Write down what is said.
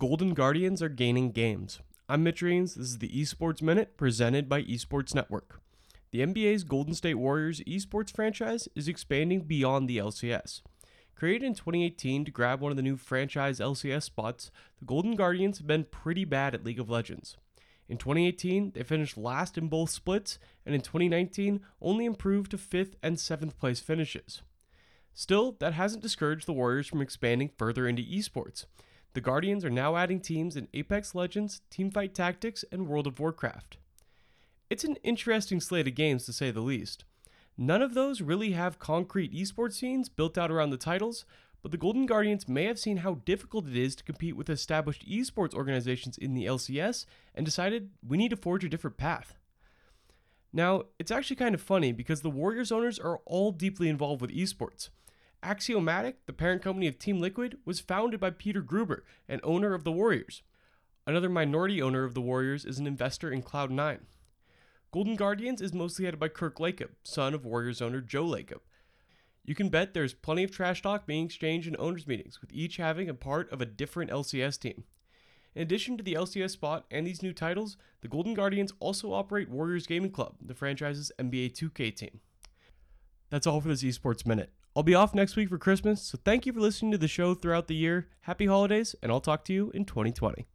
Golden Guardians are gaining games. I'm Mitch Reames. This is the Esports Minute presented by Esports Network. The NBA's Golden State Warriors esports franchise is expanding beyond the LCS. Created in 2018 to grab one of the new franchise LCS spots, the Golden Guardians have been pretty bad at League of Legends. In 2018, they finished last in both splits, and in 2019, only improved to 5th and 7th place finishes. Still, that hasn't discouraged the Warriors from expanding further into esports. The Guardians are now adding teams in Apex Legends, Teamfight Tactics, and World of Warcraft. It's an interesting slate of games to say the least. None of those really have concrete esports scenes built out around the titles, but the Golden Guardians may have seen how difficult it is to compete with established esports organizations in the LCS and decided we need to forge a different path. Now, it's actually kind of funny because the Warriors owners are all deeply involved with esports. Axiomatic, the parent company of Team Liquid, was founded by Peter Guber, an owner of the Warriors. Another minority owner of the Warriors is an investor in Cloud9. Golden Guardians is mostly headed by Kirk Lacob, son of Warriors owner Joe Lacob. You can bet there's plenty of trash talk being exchanged in owners' meetings, with each having a part of a different LCS team. In addition to the LCS spot and these new titles, the Golden Guardians also operate Warriors Gaming Club, the franchise's NBA 2K team. That's all for this Esports Minute. I'll be off next week for Christmas, so thank you for listening to the show throughout the year. Happy holidays, and I'll talk to you in 2020.